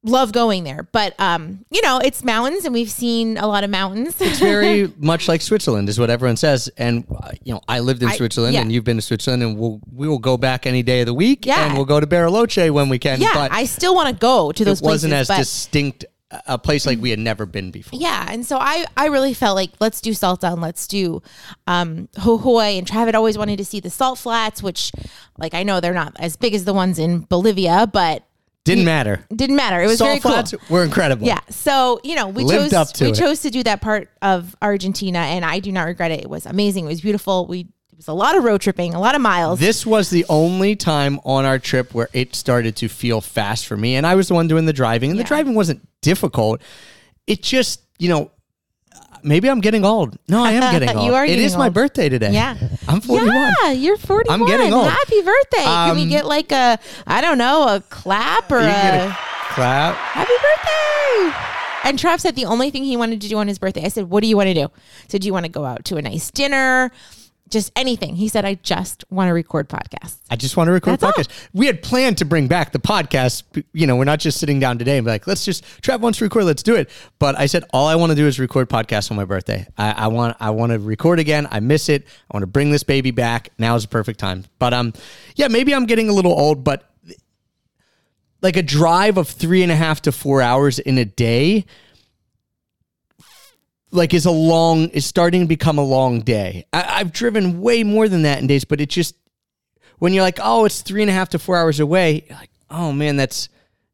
love going there. But um, you know, it's mountains, and we've seen a lot of mountains. It's very much like Switzerland, is what everyone says. And uh, you know, I lived in I- Switzerland, yeah. and you've been to Switzerland, and we'll we will go back any day of the week, Yeah. and we'll go to Bariloche when we can. yeah, but I still want to go to those it wasn't places, as distinct a- place like we had never been before. Yeah, and so I I really felt like let's do Salta and let's do um Jujuy and Trav had always wanted to see the salt flats, which like I know they're not as big as the ones in Bolivia, but Didn't matter. didn't matter. It was very cool. flats were incredible. Yeah. So, you know, we Lived chose up to we it. chose to do that part of Argentina and I do not regret it. It was amazing. It was beautiful. We it was a lot of road tripping, a lot of miles. This was the only time on our trip where it started to feel fast for me. And I was the one doing the driving, and the driving wasn't difficult. It just, you know, maybe I'm getting old. No, I am getting old. You old. are It is my birthday today. Yeah. I'm 41. Yeah, you're 41. I'm getting old. Happy birthday. Can we Um, get like a I don't know, a clap or a a clap. Happy birthday! And Trav said the only thing he wanted to do on his birthday. I said, "What do you want to do?" So, do you want to go out to a nice dinner? Just anything. He said, "I just want to record podcasts." I just want to record That's all. We had planned to bring back the podcast. You know, we're not just sitting down today and be like, let's just Trav wants to record, let's do it. But I said all I want to do is record podcasts on my birthday. I, I want I want to record again. I miss it. I want to bring this baby back. Now is the perfect time. But um, yeah, maybe I'm getting a little old, but like a drive of three and a half to four hours in a day like is a long is starting to become a long day. I, i've driven way more than that in days but it just when you're like oh it's three and a half to four hours away you're like oh man that's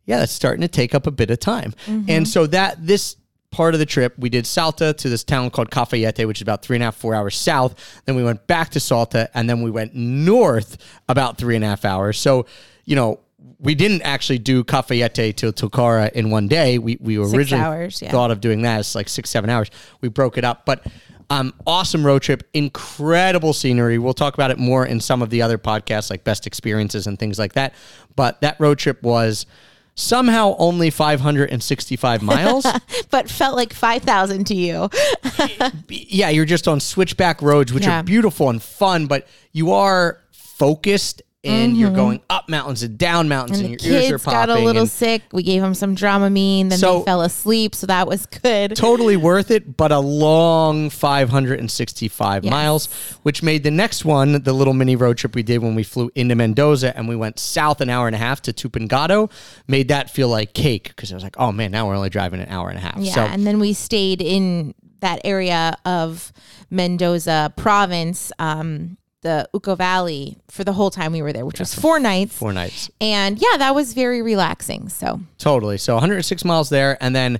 yeah that's starting to take up a bit of time. Mm-hmm. And so that this part of the trip we did salta to this town called cafayate which is about three and a half four hours south. Then we went back to salta and then we went north about three and a half hours. So you know we didn't actually do Cafayate to Tilcara in one day. We we originally hours, yeah. thought of doing that. It's like six seven hours. We broke it up, but um, awesome road trip, incredible scenery. We'll talk about it more in some of the other podcasts, like best experiences and things like that. But that road trip was somehow only 565 miles. But felt like five thousand to you. yeah, you're just on switchback roads, which Yeah. are beautiful and fun, but you are focused and you're going up mountains and down mountains, and, Mm-hmm. And the your ears are kids got a little sick. We gave them some Dramamine. Then So- they fell asleep, so that was good. totally worth it, but a long 565 Yes. miles, which made the next one the little mini road trip we did when we flew into Mendoza and we went south an hour and a half to Tupungato, made that feel like cake because I was like, oh man, now we're only driving an hour and a half. Yeah, so and then we stayed in that area of Mendoza province, um, the Uco Valley, for the whole time we were there, which was four nights. four nights. And yeah, that was very relaxing. So Totally. So 106 miles there, and then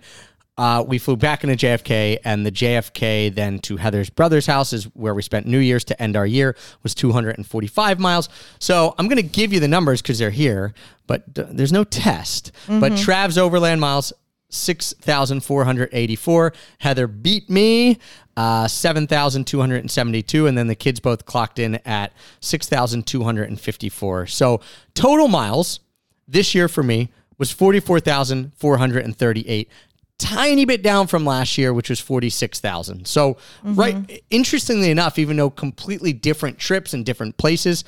uh, we flew back into JFK, and the JFK then to Heather's brother's house is where we spent New Year's to end our year was 245 miles. So I'm going to give you the numbers because they're here, but d- there's no test. But Trav's overland miles. 6,484. Heather beat me, uh, 7,272. And then the kids both clocked in at 6,254. So total miles this year for me was 44,438. Tiny bit down from last year, which was 46,000. So, right, interestingly enough, even though completely different trips and different places,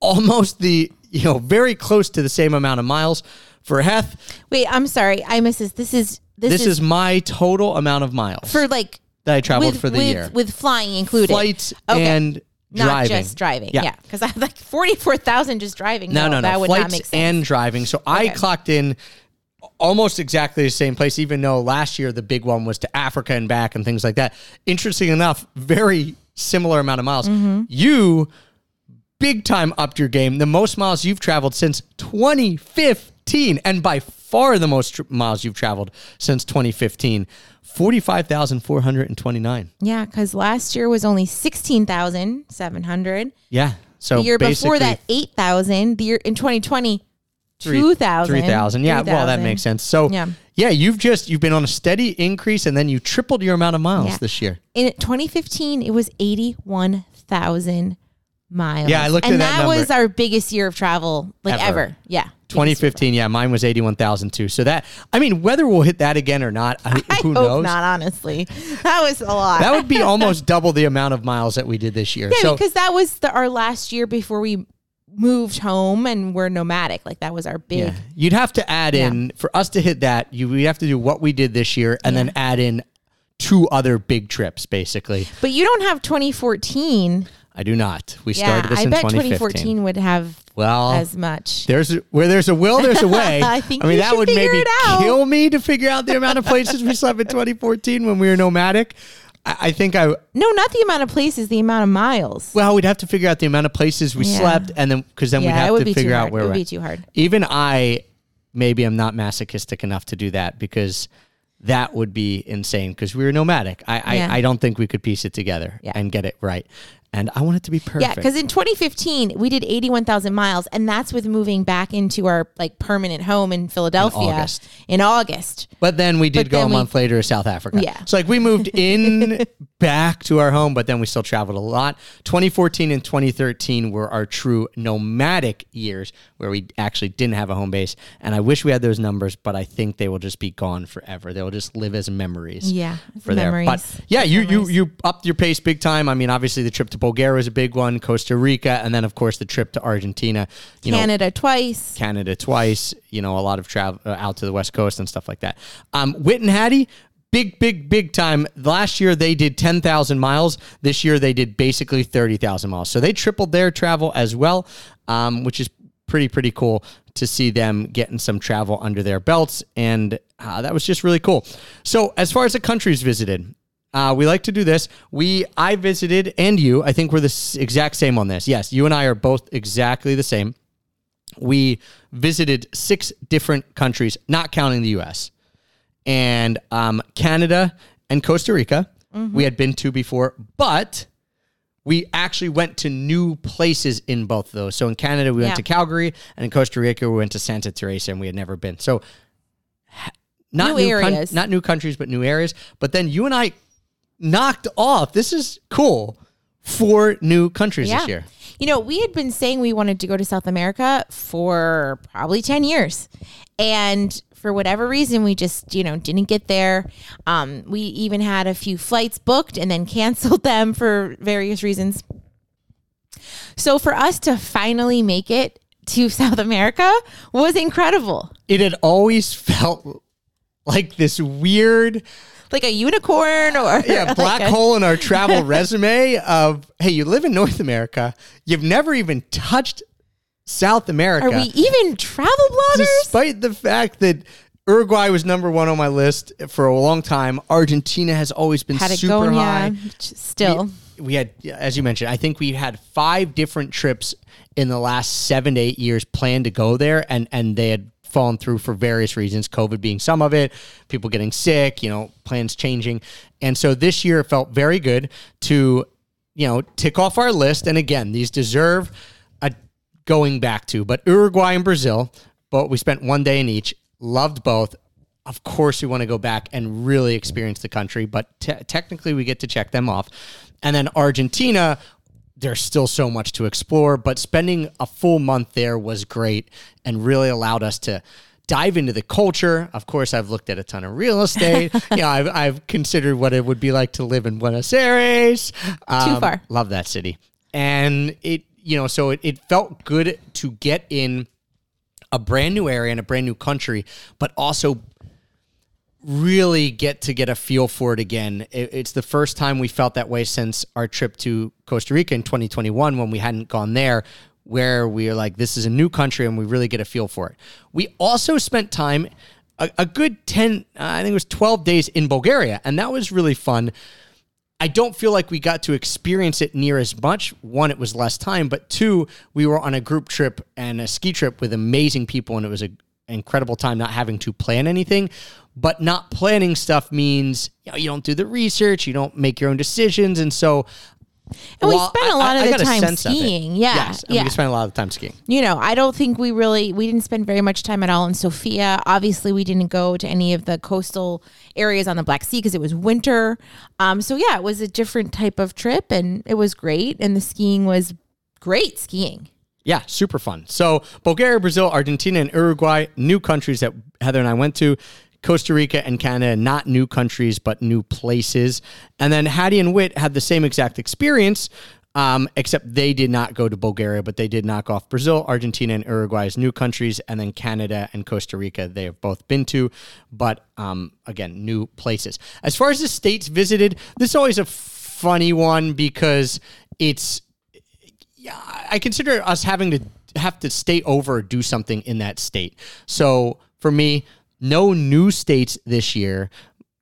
almost the, you know, very close to the same amount of miles for Heth. wait, I'm sorry, I missed this. This is this, This is, is my total amount of miles for like that I traveled with, for the with, year. with flying included, Flights Okay. and not driving. just driving. Yeah. Yeah, because I have like forty four thousand just driving. No, no, no. that would Flights not make sense. and driving. So I Okay. clocked in almost exactly the same place, even though last year the big one was to Africa and back and things like that. Interesting enough, very similar amount of miles. Mm-hmm. You big time upped your game. The most miles you've traveled since 2015, and by far the most tr- miles you've traveled since 2015. 45,429. yeah, because last year was only sixteen thousand seven hundred. Yeah. So The year before that, eight thousand. The year in twenty twenty, Three- two thousand. 3,000. Yeah, well, that makes sense. So, yeah. Yeah. you've just, you've been on a steady increase and then you tripled your amount of miles Yeah. this year. In 2015, it was 81,000 miles. Yeah, I looked and at that number. was our biggest year of travel, like Ever. ever. Yeah. Biggest year of 2015, yeah, mine was 81,002. So that, I mean, whether we'll hit that again or not, who, I who knows? not, honestly. That was a lot. That would be almost double the amount of miles that we did this year. yeah, so, because that was the, our last year before we moved home and we're nomadic. Like that was our big. Yeah. You'd have to add in for us to hit that. You we have to do what we did this year, and then add in two other big trips, basically. But you don't have 2014. I do not. We Yeah, started this I in bet 2015. 2014 would have Well, as much. there's a, where there's a will, there's a way. I think I mean, that would maybe kill me to figure out the amount of places we slept in 2014 when we were nomadic. I, I think I No, not the amount of places, the amount of miles. well, we'd have to figure out the amount of places we Yeah. slept, and then because then we'd have would to figure out hard. where it would be too hard. even I maybe I'm not masochistic enough to do that because that would be insane because we were nomadic. I, Yeah. I I don't think we could piece it together Yeah. and get it right. And I want it to be perfect. Yeah, because in 2015 we did 81,000 miles, and that's with moving back into our like permanent home in Philadelphia August. In August. but then we did But go a we- month later to South Africa. Yeah. So like we moved in back to our home, but then we still traveled a lot. 2014 and 2013 were our true nomadic years where we actually didn't have a home base. And I wish we had those numbers, but I think they will just be gone forever. They will just live as memories. Yeah, for there. But yeah, you you Memories. you upped your pace big time. I mean, obviously the trip to Bulgaria is a big one, Costa Rica, and then of course the trip to Argentina. You know, Canada twice. Canada twice. You know, a lot of travel uh, out to the West Coast and stuff like that. Um, Whit and Hattie. Big, big, big time. Last year they did 10,000 miles. This year they did basically 30,000 miles. So they tripled their travel as well, um, which is pretty, pretty cool to see them getting some travel under their belts. And uh, that was just really cool. So, as far as the countries visited, uh, we like to do this. We, I visited, and you, I think we're the s- exact same on this. Yes, you and I are both exactly the same. We visited six different countries, not counting the U.S. and um, Canada and Costa Rica. We had been to before, but we actually went to new places in both of those. So in Canada, we went Yeah. to Calgary, and in Costa Rica, we went to Santa Teresa, and we had never been. So ha- not New new, coun- areas. not new countries, but new areas. But then you and I knocked off. This is cool. Four new countries this year. You know, we had been saying we wanted to go to South America for probably 10 years. And for whatever reason, we just, you know, didn't get there. Um, we even had a few flights booked and then canceled them for various reasons. So for us to finally make it to South America was incredible. It had always felt like this weird Like a unicorn or yeah, black like a- hole in our travel resume of hey, you live in North America, you've never even touched South America. Are we even travel bloggers? despite the fact that Uruguay was number one on my list for a long time, Argentina has always been super high. Patagonia, still. We had, as you mentioned, I think we had five different trips in the last seven to eight years planned to go there, and and they had fallen through for various reasons. COVID being some of it, people getting sick, you know, plans changing, and so this year felt very good to, you know, tick off our list. And again, these deserve a going back to, but Uruguay and Brazil, but we spent one day in each. Loved both of course we want to go back and really experience the country but te- technically we get to check them off and then argentina there's still so much to explore but spending a full month there was great and really allowed us to dive into the culture. Of course i've looked at a ton of real estate. You know I've, I've considered what it would be like to live in buenos aires. Um, far. love that city. And it you know so it, it felt good to get in a brand new area and a brand new country, but also really get to get a feel for it again. It- it's the first time we felt that way since our trip to Costa Rica in 2021 when we hadn't gone there, where we are like, this is a new country and we really get a feel for it. We also spent time, a, a good 10, uh, I think it was 12 days in Bulgaria, and that was really fun. I don't feel like we got to experience it near as much. One, it was less time, but two, we were on a group trip and a ski trip with amazing people, and it was an incredible time not having to plan anything. But not planning stuff means you, know, you don't do the research, you don't make your own decisions, and so. And we spent a lot I- of I the time sense of it. skiing. Yeah, yes, yeah. we spent a lot of time skiing. you know, I don't think we really we didn't spend very much time at all in Sofia. Obviously, we didn't go to any of the coastal areas on the Black Sea because it was winter. Um, so yeah, it was a different type of trip, and it was great. And the skiing was great skiing. Yeah, super fun. So Bulgaria, Brazil, Argentina, and Uruguay, new countries that Heather and I went to. Costa Rica and Canada, not new countries, but new places. And then Hattie and Witt had the same exact experience. Um, except they did not go to Bulgaria, but they did knock off Brazil, Argentina, and Uruguay as new countries, and then Canada and Costa Rica they have both been to, but um, again, new places. As far as the states visited, this is always a funny one because it's yeah, I consider us having to have to stay over or do something in that state. So for me, no new states this year.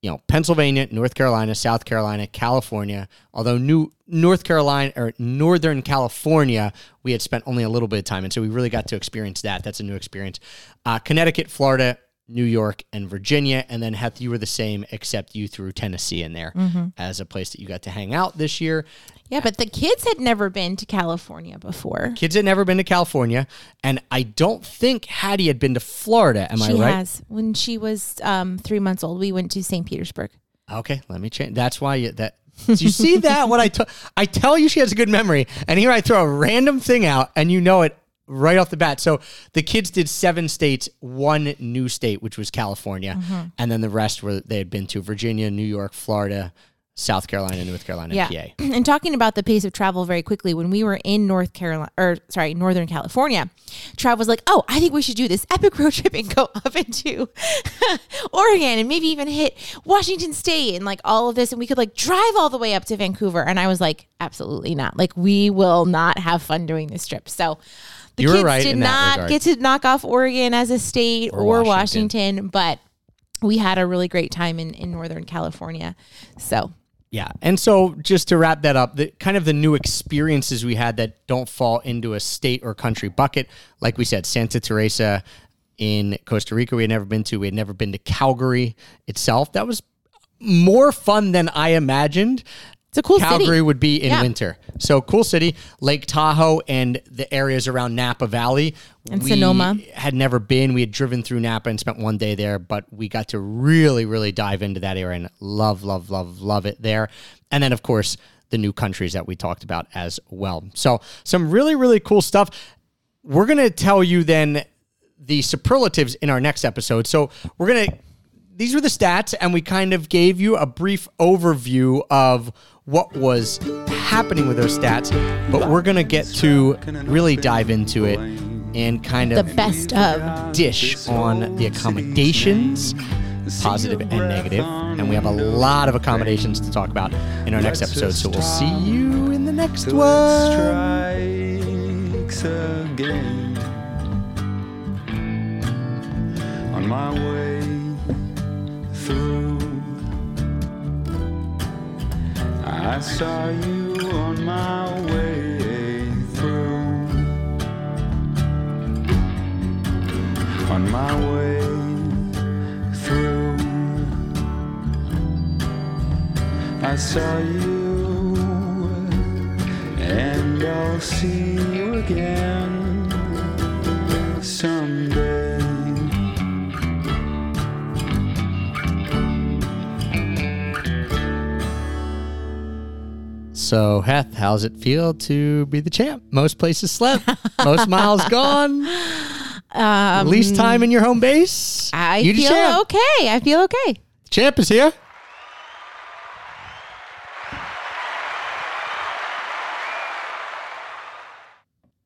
You know, Pennsylvania, North Carolina, South Carolina, California. Although new North Carolina or Northern California, we had spent only a little bit of time, and so we really got to experience that. That's a new experience. Uh, Connecticut, Florida, New York, and Virginia. And then Heth, you were the same, except you threw Tennessee in there as a place that you got to hang out this year. Yeah, but the kids had never been to California before. Kids had never been to California, and I don't think Hattie had been to Florida. Am she I right? has. When she was um, three months old, we went to St. Petersburg. Okay, let me change. That's why you, that. Do you see that? What I t- I tell you, she has a good memory, and here I throw a random thing out, and you know it right off the bat. So the kids did seven states, one new state, which was California, Mm-hmm. and then the rest were they had been to Virginia, New York, Florida, South Carolina, North Carolina, Yeah. and PA. And talking about the pace of travel very quickly, when we were in North Carolina, or sorry, Northern California, Trav was like, "Oh, I think we should do this epic road trip and go up into Oregon and maybe even hit Washington State and like all of this, and we could like drive all the way up to Vancouver." And I was like, "Absolutely not! Like, we will not have fun doing this trip." So. The You were kids right did not get to knock off Oregon as a state Or or, Washington. Washington, but we had a really great time in, in Northern California. So Yeah. And so just to wrap that up, the kind of the new experiences we had that don't fall into a state or country bucket, like we said, Santa Teresa in Costa Rica we had never been to. We had never been to Calgary itself. That was more fun than I imagined. It's a cool Calgary city. would be in Yeah. winter. So cool city, Lake Tahoe and the areas around Napa Valley. And we Sonoma. Had never been. We had driven through Napa and spent one day there, but we got to really, really dive into that area and love, love, love, love it there. And then of course the new countries that we talked about as well. So some really, really cool stuff. We're gonna tell you then the superlatives in our next episode. So we're gonna these were the stats, and we kind of gave you a brief overview of what was happening with those stats. But we're gonna get to really dive into it and kind of the best of. dish on the accommodations, positive and negative, and we have a lot of accommodations to talk about in our next episode. So we'll see you in the next one. it strikes again. On my way through, I saw you on my way through. On my way through. I saw you, and I'll see you again someday. So, Heth, how's it feel to be the champ? Most places slept, most miles gone, least um, time in your home base. I You feel okay. I feel okay. Champ is here.